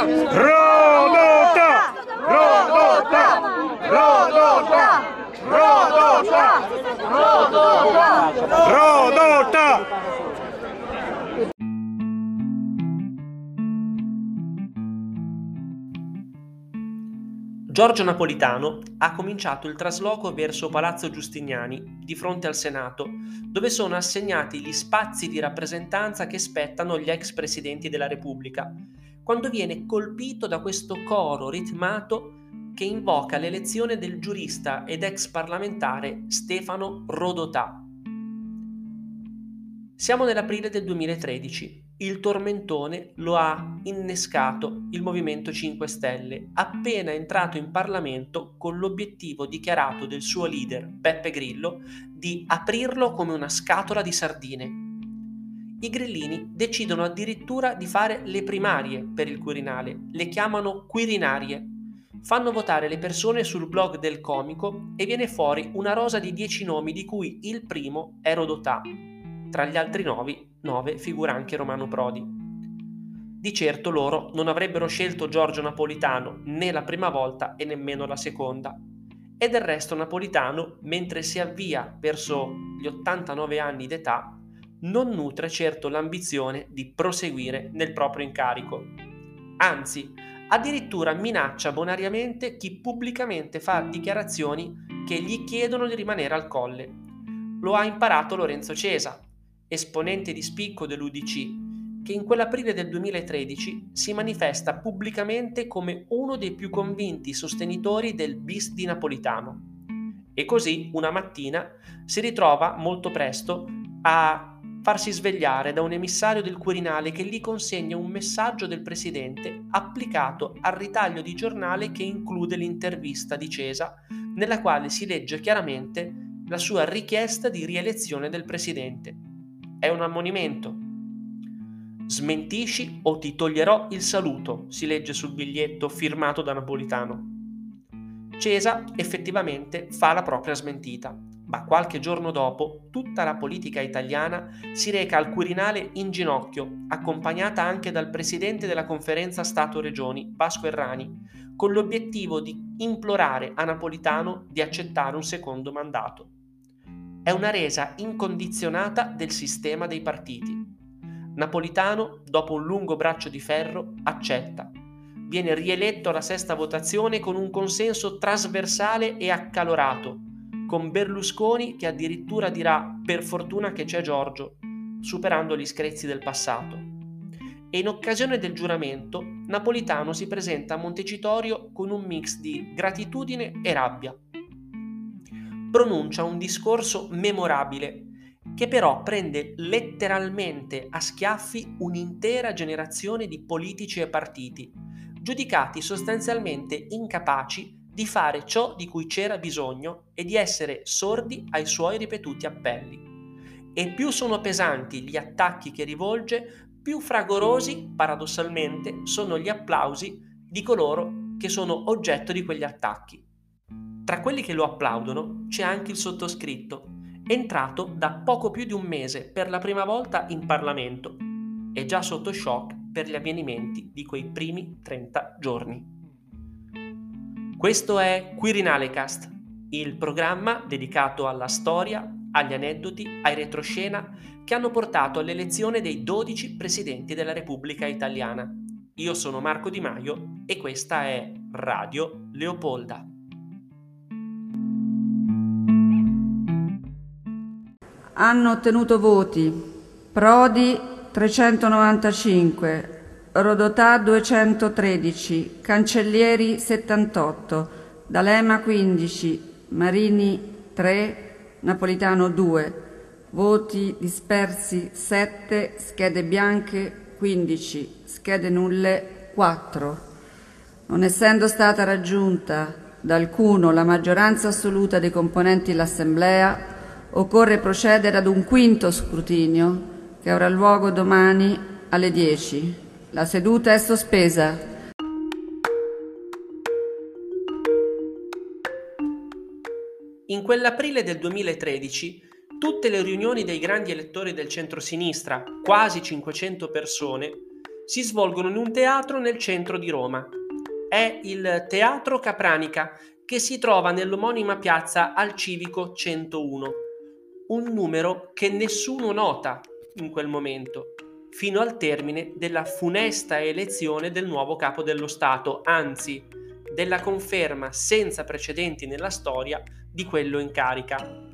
Rodota! Rodota! Rodota! Rodota! Rodota! Giorgio Napolitano ha cominciato il trasloco verso Palazzo Giustiniani, di fronte al Senato, dove sono assegnati gli spazi di rappresentanza che spettano gli ex presidenti della Repubblica, quando viene colpito da questo coro ritmato che invoca l'elezione del giurista ed ex parlamentare Stefano Rodotà. Siamo nell'aprile del 2013 il tormentone lo ha innescato il Movimento 5 Stelle, appena entrato in Parlamento con l'obiettivo dichiarato del suo leader, Beppe Grillo, di aprirlo come una scatola di sardine. I grillini decidono addirittura di fare le primarie per il Quirinale, le chiamano Quirinarie. Fanno votare le persone sul blog del comico e viene fuori una rosa di 10 nomi di cui il primo è Rodotà. Tra gli altri nomi 9 figura anche Romano Prodi. Di certo loro non avrebbero scelto Giorgio Napolitano né la prima volta e nemmeno la seconda. E del resto Napolitano, mentre si avvia verso gli 89 anni d'età, non nutre certo l'ambizione di proseguire nel proprio incarico. Anzi, addirittura minaccia bonariamente chi pubblicamente fa dichiarazioni che gli chiedono di rimanere al colle. Lo ha imparato Lorenzo Cesa, esponente di spicco dell'UDC, che in quell'aprile del 2013 si manifesta pubblicamente come uno dei più convinti sostenitori del bis di Napolitano. E così una mattina si ritrova molto presto a farsi svegliare da un emissario del Quirinale che gli consegna un messaggio del presidente applicato al ritaglio di giornale che include l'intervista di Cesa, nella quale si legge chiaramente la sua richiesta di rielezione del presidente. È un ammonimento. Smentisci o ti toglierò il saluto, si legge sul biglietto firmato da Napolitano. Cesa effettivamente fa la propria smentita, ma qualche giorno dopo tutta la politica italiana si reca al Quirinale in ginocchio, accompagnata anche dal presidente della conferenza Stato-Regioni, Vasco Errani, con l'obiettivo di implorare a Napolitano di accettare un secondo mandato è una resa incondizionata del sistema dei partiti. Napolitano, dopo un lungo braccio di ferro, accetta. Viene rieletto alla sesta votazione con un consenso trasversale e accalorato, con Berlusconi che addirittura dirà per fortuna che c'è Giorgio, superando gli screzi del passato. E in occasione del giuramento, Napolitano si presenta a Montecitorio con un mix di gratitudine e rabbia pronuncia un discorso memorabile che però prende letteralmente a schiaffi un'intera generazione di politici e partiti, giudicati sostanzialmente incapaci di fare ciò di cui c'era bisogno e di essere sordi ai suoi ripetuti appelli. E più sono pesanti gli attacchi che rivolge, più fragorosi, paradossalmente, sono gli applausi di coloro che sono oggetto di quegli attacchi. Tra quelli che lo applaudono c'è anche il sottoscritto, entrato da poco più di un mese per la prima volta in Parlamento e già sotto shock per gli avvenimenti di quei primi 30 giorni. Questo è Quirinalecast, il programma dedicato alla storia, agli aneddoti, ai retroscena che hanno portato all'elezione dei 12 presidenti della Repubblica Italiana. Io sono Marco Di Maio e questa è Radio Leopolda. hanno ottenuto voti Prodi 395, Rodotà 213, Cancellieri 78, D'Alema 15, Marini 3, Napolitano 2, voti dispersi 7, schede bianche 15, schede nulle 4. Non essendo stata raggiunta da alcuno la maggioranza assoluta dei componenti dell'Assemblea, occorre procedere ad un quinto scrutinio che avrà luogo domani alle 10. La seduta è sospesa. In quell'aprile del 2013 tutte le riunioni dei grandi elettori del centro-sinistra, quasi 500 persone, si svolgono in un teatro nel centro di Roma. È il Teatro Capranica che si trova nell'omonima piazza al Civico 101, un numero che nessuno nota in quel momento, fino al termine della funesta elezione del nuovo capo dello Stato, anzi della conferma senza precedenti nella storia di quello in carica.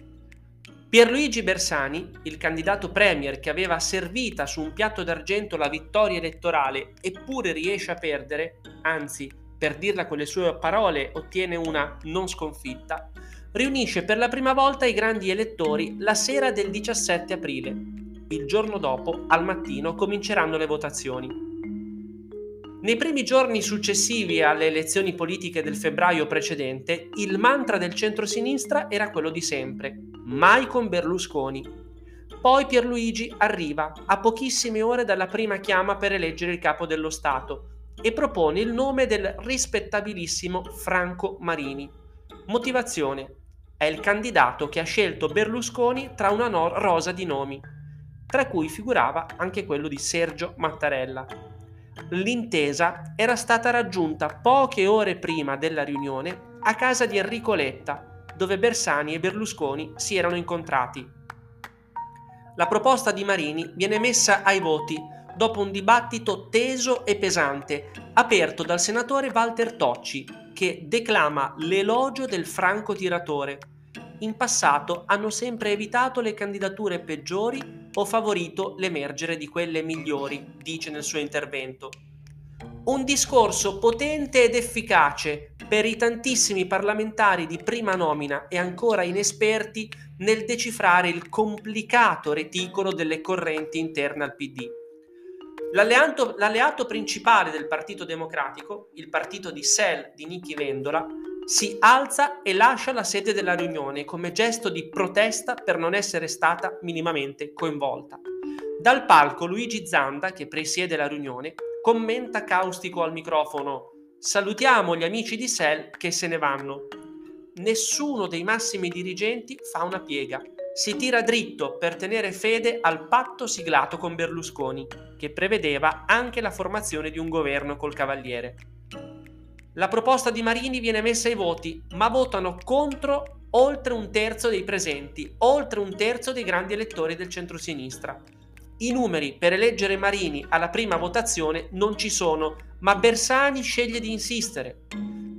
Pierluigi Bersani, il candidato premier che aveva servita su un piatto d'argento la vittoria elettorale eppure riesce a perdere, anzi, per dirla con le sue parole, ottiene una non sconfitta, riunisce per la prima volta i grandi elettori la sera del 17 aprile. Il giorno dopo, al mattino, cominceranno le votazioni. Nei primi giorni successivi alle elezioni politiche del febbraio precedente, il mantra del centro-sinistra era quello di sempre, mai con Berlusconi. Poi Pierluigi arriva a pochissime ore dalla prima chiama per eleggere il capo dello Stato e propone il nome del rispettabilissimo Franco Marini. Motivazione. È il candidato che ha scelto Berlusconi tra una no- rosa di nomi, tra cui figurava anche quello di Sergio Mattarella. L'intesa era stata raggiunta poche ore prima della riunione a casa di Enrico Letta, dove Bersani e Berlusconi si erano incontrati. La proposta di Marini viene messa ai voti dopo un dibattito teso e pesante, aperto dal senatore Walter Tocci, che declama l'elogio del franco tiratore. In passato hanno sempre evitato le candidature peggiori o favorito l'emergere di quelle migliori, dice nel suo intervento. Un discorso potente ed efficace per i tantissimi parlamentari di prima nomina e ancora inesperti nel decifrare il complicato reticolo delle correnti interne al PD. L'alleato, principale del Partito Democratico, il partito di Sel di Nichi Vendola, si alza e lascia la sede della riunione come gesto di protesta per non essere stata minimamente coinvolta. Dal palco Luigi Zanda, che presiede la riunione, commenta caustico al microfono Salutiamo gli amici di Sel che se ne vanno. Nessuno dei massimi dirigenti fa una piega. Si tira dritto per tenere fede al patto siglato con Berlusconi, che prevedeva anche la formazione di un governo col Cavaliere. La proposta di Marini viene messa ai voti, ma votano contro oltre un terzo dei presenti, oltre un terzo dei grandi elettori del centrosinistra. I numeri per eleggere Marini alla prima votazione non ci sono, ma Bersani sceglie di insistere.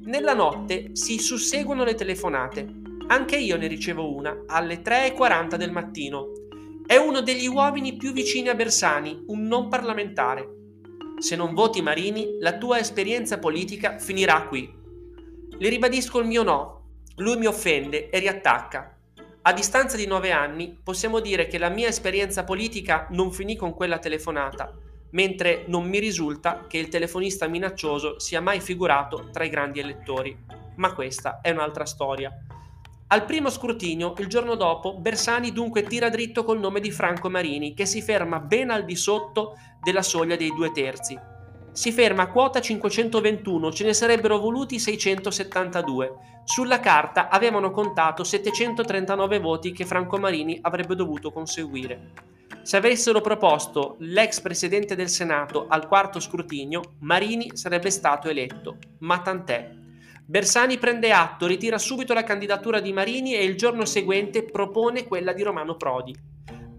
Nella notte si susseguono le telefonate. Anche io ne ricevo una alle 3.40 del mattino. È uno degli uomini più vicini a Bersani, un non parlamentare. Se non voti Marini, la tua esperienza politica finirà qui. Le ribadisco il mio no. Lui mi offende e riattacca. A distanza di nove anni possiamo dire che la mia esperienza politica non finì con quella telefonata, mentre non mi risulta che il telefonista minaccioso sia mai figurato tra i grandi elettori. Ma questa è un'altra storia. Al primo scrutinio, il giorno dopo, Bersani dunque tira dritto col nome di Franco Marini, che si ferma ben al di sotto della soglia dei due terzi. Si ferma a quota 521, ce ne sarebbero voluti 672. Sulla carta avevano contato 739 voti che Franco Marini avrebbe dovuto conseguire. Se avessero proposto l'ex presidente del Senato al quarto scrutinio, Marini sarebbe stato eletto. Ma tant'è. Bersani prende atto, ritira subito la candidatura di Marini e il giorno seguente propone quella di Romano Prodi.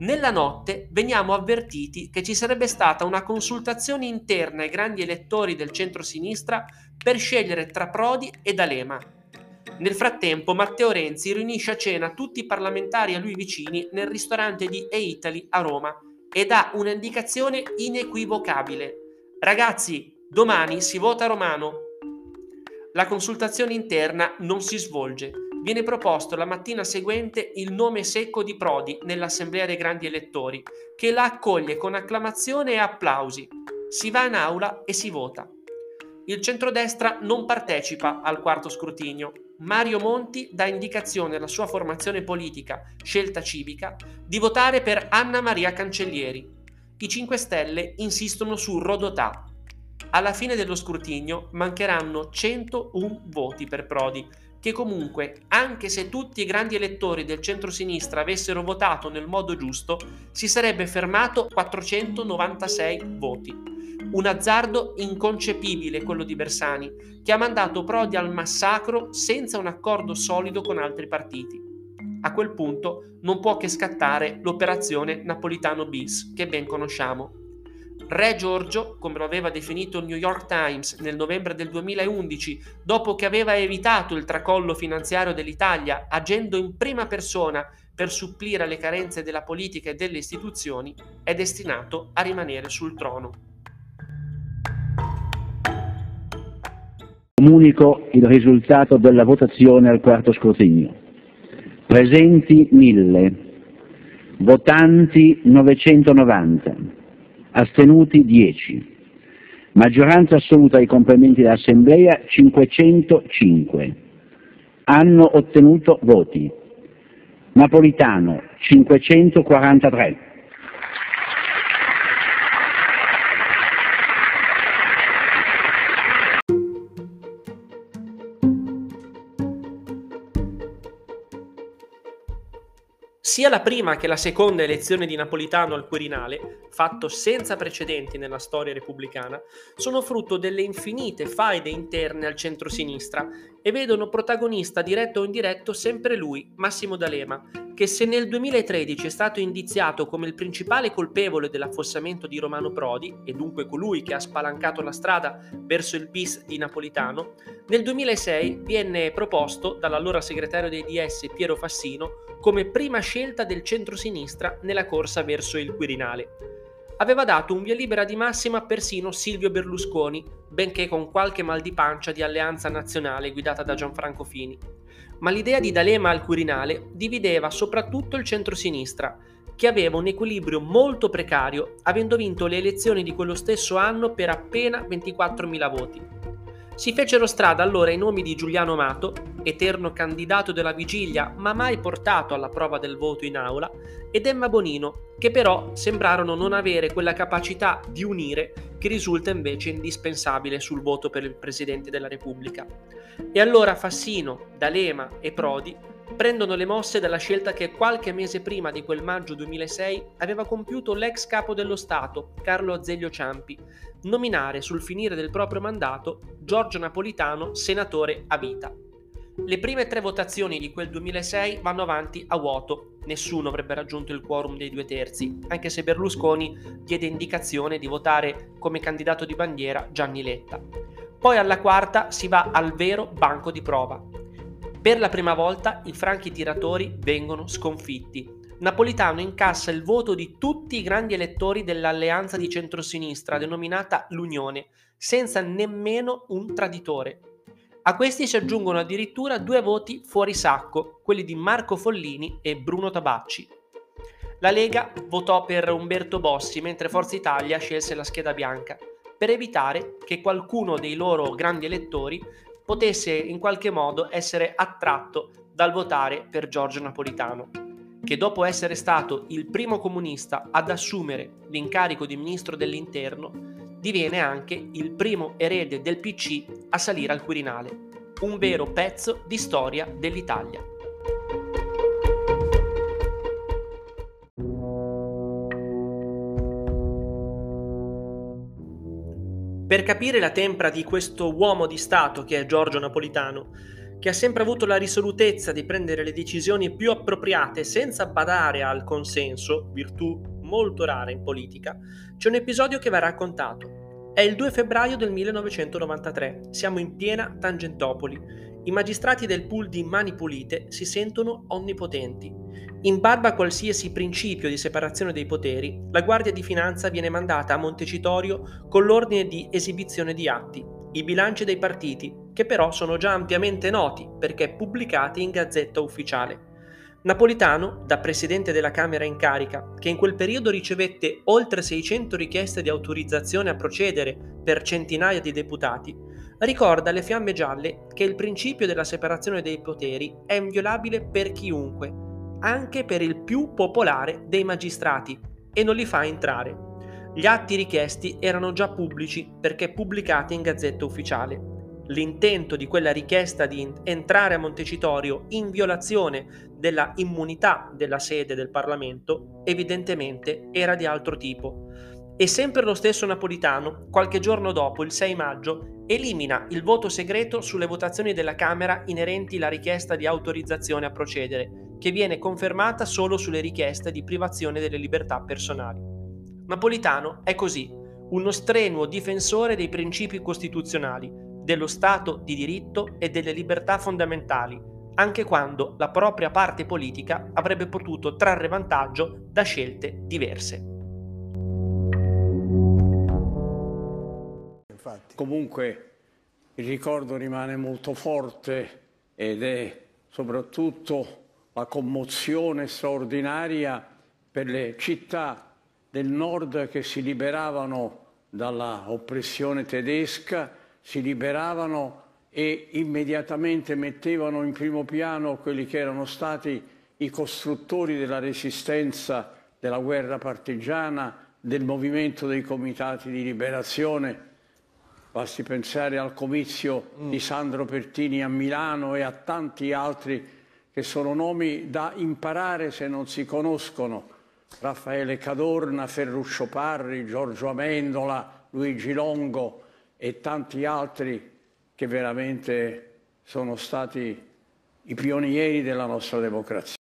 Nella notte veniamo avvertiti che ci sarebbe stata una consultazione interna ai grandi elettori del centro-sinistra per scegliere tra Prodi e D'Alema. Nel frattempo Matteo Renzi riunisce a cena tutti i parlamentari a lui vicini nel ristorante di E-Italy a Roma e dà un'indicazione inequivocabile. Ragazzi, domani si vota Romano, la consultazione interna non si svolge. Viene proposto la mattina seguente il nome secco di Prodi nell'Assemblea dei grandi elettori, che la accoglie con acclamazione e applausi. Si va in aula e si vota. Il centrodestra non partecipa al quarto scrutinio. Mario Monti dà indicazione alla sua formazione politica, scelta civica, di votare per Anna Maria Cancellieri. I 5 Stelle insistono su Rodotà, alla fine dello scrutinio mancheranno 101 voti per Prodi, che comunque, anche se tutti i grandi elettori del centro-sinistra avessero votato nel modo giusto, si sarebbe fermato 496 voti. Un azzardo inconcepibile quello di Bersani, che ha mandato Prodi al massacro senza un accordo solido con altri partiti. A quel punto non può che scattare l'operazione Napolitano bis, che ben conosciamo. Re Giorgio, come lo aveva definito il New York Times nel novembre del 2011, dopo che aveva evitato il tracollo finanziario dell'Italia, agendo in prima persona per supplire alle carenze della politica e delle istituzioni, è destinato a rimanere sul trono. Comunico il risultato della votazione al quarto scrutinio. Presenti 1000, votanti 990 astenuti 10. Maggioranza assoluta dei complementi dell'Assemblea 505. Hanno ottenuto voti. Napolitano 543. Sia la prima che la seconda elezione di Napolitano al Quirinale, fatto senza precedenti nella storia repubblicana, sono frutto delle infinite faide interne al centro-sinistra e vedono protagonista diretto o indiretto sempre lui, Massimo D'Alema, che se nel 2013 è stato indiziato come il principale colpevole dell'affossamento di Romano Prodi, e dunque colui che ha spalancato la strada verso il bis di Napolitano, nel 2006 viene proposto dall'allora segretario dei DS Piero Fassino come prima scelta del centro-sinistra nella corsa verso il Quirinale. Aveva dato un via libera di massima persino Silvio Berlusconi, benché con qualche mal di pancia di alleanza nazionale guidata da Gianfranco Fini. Ma l'idea di D'Alema al Quirinale divideva soprattutto il centro-sinistra, che aveva un equilibrio molto precario, avendo vinto le elezioni di quello stesso anno per appena 24.000 voti. Si fecero strada allora i nomi di Giuliano Amato, eterno candidato della vigilia ma mai portato alla prova del voto in aula, ed Emma Bonino, che però sembrarono non avere quella capacità di unire che risulta invece indispensabile sul voto per il Presidente della Repubblica. E allora Fassino, D'Alema e Prodi prendono le mosse dalla scelta che qualche mese prima di quel maggio 2006 aveva compiuto l'ex capo dello Stato, Carlo Azeglio Ciampi, nominare sul finire del proprio mandato Giorgio Napolitano senatore a vita. Le prime tre votazioni di quel 2006 vanno avanti a vuoto, nessuno avrebbe raggiunto il quorum dei due terzi, anche se Berlusconi diede indicazione di votare come candidato di bandiera Gianni Letta. Poi alla quarta si va al vero banco di prova. Per la prima volta i franchi tiratori vengono sconfitti Napolitano incassa il voto di tutti i grandi elettori dell'alleanza di centrosinistra denominata l'Unione, senza nemmeno un traditore. A questi si aggiungono addirittura due voti fuori sacco, quelli di Marco Follini e Bruno Tabacci. La Lega votò per Umberto Bossi, mentre Forza Italia scelse la scheda bianca, per evitare che qualcuno dei loro grandi elettori potesse in qualche modo essere attratto dal votare per Giorgio Napolitano che dopo essere stato il primo comunista ad assumere l'incarico di ministro dell'interno, diviene anche il primo erede del PC a salire al Quirinale. Un vero pezzo di storia dell'Italia. Per capire la tempra di questo uomo di Stato che è Giorgio Napolitano, che ha sempre avuto la risolutezza di prendere le decisioni più appropriate senza badare al consenso, virtù molto rara in politica, c'è un episodio che va raccontato. È il 2 febbraio del 1993, siamo in piena Tangentopoli. I magistrati del pool di Mani Pulite si sentono onnipotenti. In barba a qualsiasi principio di separazione dei poteri, la Guardia di Finanza viene mandata a Montecitorio con l'ordine di esibizione di atti, i bilanci dei partiti, che però sono già ampiamente noti perché pubblicati in gazzetta ufficiale. Napolitano, da presidente della Camera in carica, che in quel periodo ricevette oltre 600 richieste di autorizzazione a procedere per centinaia di deputati, ricorda alle fiamme gialle che il principio della separazione dei poteri è inviolabile per chiunque, anche per il più popolare dei magistrati, e non li fa entrare. Gli atti richiesti erano già pubblici perché pubblicati in gazzetta ufficiale. L'intento di quella richiesta di entrare a Montecitorio in violazione della immunità della sede del Parlamento evidentemente era di altro tipo. E sempre lo stesso Napolitano, qualche giorno dopo, il 6 maggio, elimina il voto segreto sulle votazioni della Camera inerenti alla richiesta di autorizzazione a procedere, che viene confermata solo sulle richieste di privazione delle libertà personali. Napolitano è così, uno strenuo difensore dei principi costituzionali, dello Stato di diritto e delle libertà fondamentali, anche quando la propria parte politica avrebbe potuto trarre vantaggio da scelte diverse. infatti. Comunque il ricordo rimane molto forte ed è soprattutto la commozione straordinaria per le città del nord che si liberavano dalla oppressione tedesca, si liberavano e immediatamente mettevano in primo piano quelli che erano stati i costruttori della resistenza, della guerra partigiana, del movimento dei comitati di liberazione Basti pensare al comizio mm. di Sandro Pertini a Milano e a tanti altri che sono nomi da imparare se non si conoscono. Raffaele Cadorna, Ferruccio Parri, Giorgio Amendola, Luigi Longo e tanti altri che veramente sono stati i pionieri della nostra democrazia.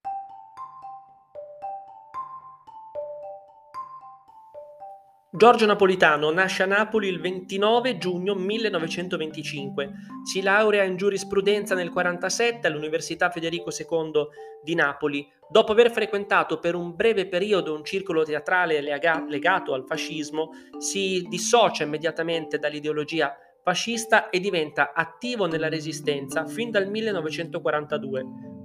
Giorgio Napolitano nasce a Napoli il 29 giugno 1925. Si laurea in giurisprudenza nel 1947 all'Università Federico II di Napoli. Dopo aver frequentato per un breve periodo un circolo teatrale legato al fascismo, si dissocia immediatamente dall'ideologia fascista e diventa attivo nella resistenza fin dal 1942.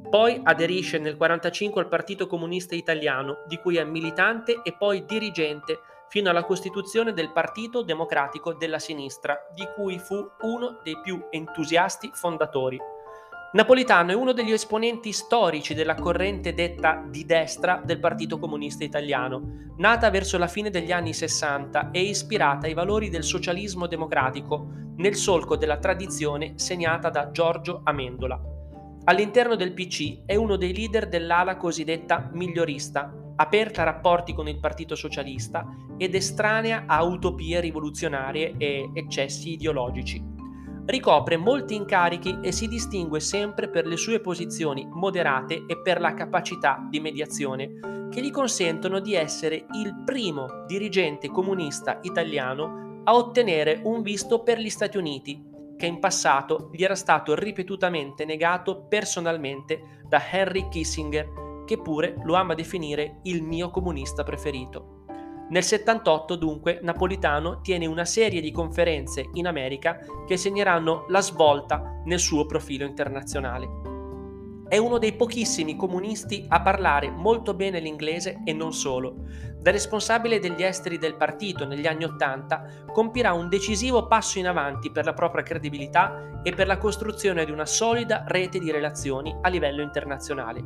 Poi aderisce nel 1945 al Partito Comunista Italiano, di cui è militante e poi dirigente fino alla costituzione del Partito Democratico della Sinistra, di cui fu uno dei più entusiasti fondatori. Napolitano è uno degli esponenti storici della corrente detta di destra del Partito Comunista Italiano, nata verso la fine degli anni 60 e ispirata ai valori del socialismo democratico, nel solco della tradizione segnata da Giorgio Amendola. All'interno del PC è uno dei leader dell'ala cosiddetta migliorista, aperta a rapporti con il Partito Socialista ed estranea a utopie rivoluzionarie e eccessi ideologici. Ricopre molti incarichi e si distingue sempre per le sue posizioni moderate e per la capacità di mediazione che gli consentono di essere il primo dirigente comunista italiano a ottenere un visto per gli Stati Uniti, che in passato gli era stato ripetutamente negato personalmente da Henry Kissinger che pure lo ama definire il mio comunista preferito. Nel 78 dunque Napolitano tiene una serie di conferenze in America che segneranno la svolta nel suo profilo internazionale. È uno dei pochissimi comunisti a parlare molto bene l'inglese e non solo. Da responsabile degli esteri del partito negli anni Ottanta, compirà un decisivo passo in avanti per la propria credibilità e per la costruzione di una solida rete di relazioni a livello internazionale.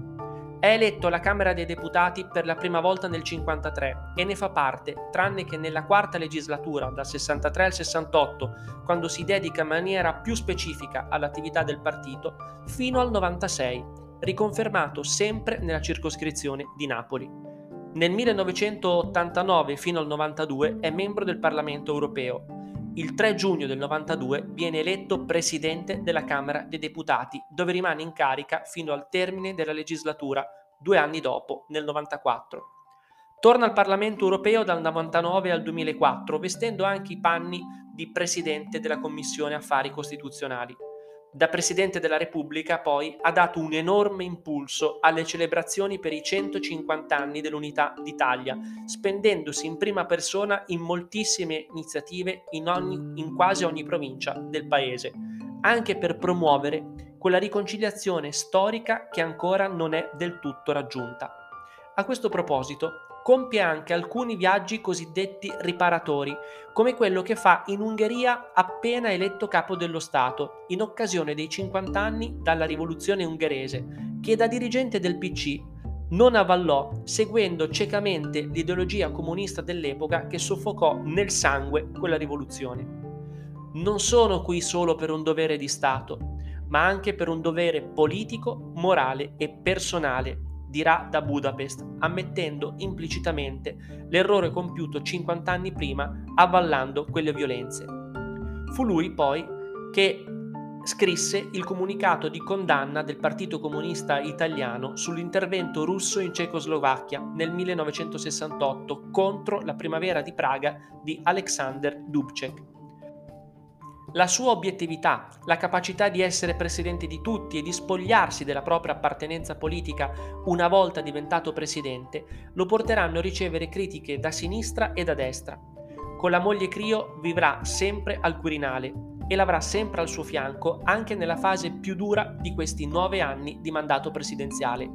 È eletto alla Camera dei Deputati per la prima volta nel 1953 e ne fa parte, tranne che nella quarta legislatura, dal 63 al 68, quando si dedica in maniera più specifica all'attività del partito, fino al 96, riconfermato sempre nella circoscrizione di Napoli. Nel 1989 fino al 92 è membro del Parlamento europeo. Il 3 giugno del 92 viene eletto presidente della Camera dei Deputati, dove rimane in carica fino al termine della legislatura, due anni dopo, nel 94. Torna al Parlamento europeo dal 99 al 2004, vestendo anche i panni di presidente della Commissione Affari Costituzionali. Da Presidente della Repubblica, poi, ha dato un enorme impulso alle celebrazioni per i 150 anni dell'Unità d'Italia, spendendosi in prima persona in moltissime iniziative in, ogni, in quasi ogni provincia del Paese, anche per promuovere quella riconciliazione storica che ancora non è del tutto raggiunta. A questo proposito, compie anche alcuni viaggi cosiddetti riparatori, come quello che fa in Ungheria appena eletto capo dello Stato, in occasione dei 50 anni dalla rivoluzione ungherese, che da dirigente del PC non avvallò, seguendo ciecamente l'ideologia comunista dell'epoca che soffocò nel sangue quella rivoluzione. Non sono qui solo per un dovere di Stato, ma anche per un dovere politico, morale e personale, dirà da Budapest, ammettendo implicitamente l'errore compiuto 50 anni prima avvallando quelle violenze. Fu lui poi che scrisse il comunicato di condanna del Partito Comunista Italiano sull'intervento russo in Cecoslovacchia nel 1968 contro la primavera di Praga di Alexander Dubček. La sua obiettività, la capacità di essere presidente di tutti e di spogliarsi della propria appartenenza politica una volta diventato presidente, lo porteranno a ricevere critiche da sinistra e da destra. Con la moglie Crio vivrà sempre al Quirinale e l'avrà sempre al suo fianco anche nella fase più dura di questi nove anni di mandato presidenziale,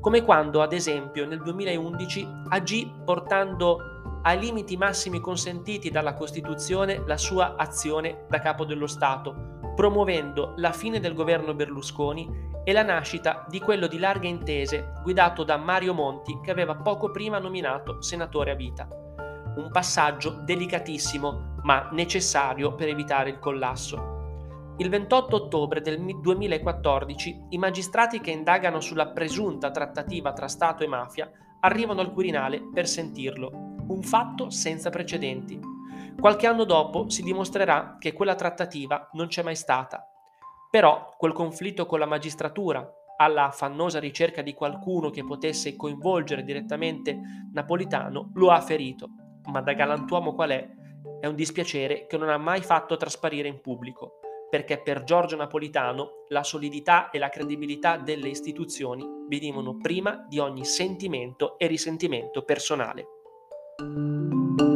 come quando ad esempio nel 2011 agì portando ai limiti massimi consentiti dalla Costituzione la sua azione da capo dello Stato, promuovendo la fine del governo Berlusconi e la nascita di quello di larghe intese guidato da Mario Monti che aveva poco prima nominato senatore a vita un passaggio delicatissimo ma necessario per evitare il collasso. Il 28 ottobre del 2014 i magistrati che indagano sulla presunta trattativa tra Stato e mafia arrivano al Quirinale per sentirlo, un fatto senza precedenti. Qualche anno dopo si dimostrerà che quella trattativa non c'è mai stata. Però quel conflitto con la magistratura, alla affannosa ricerca di qualcuno che potesse coinvolgere direttamente Napolitano, lo ha ferito ma da galantuomo qual è, è un dispiacere che non ha mai fatto trasparire in pubblico, perché per Giorgio Napolitano la solidità e la credibilità delle istituzioni venivano prima di ogni sentimento e risentimento personale. Música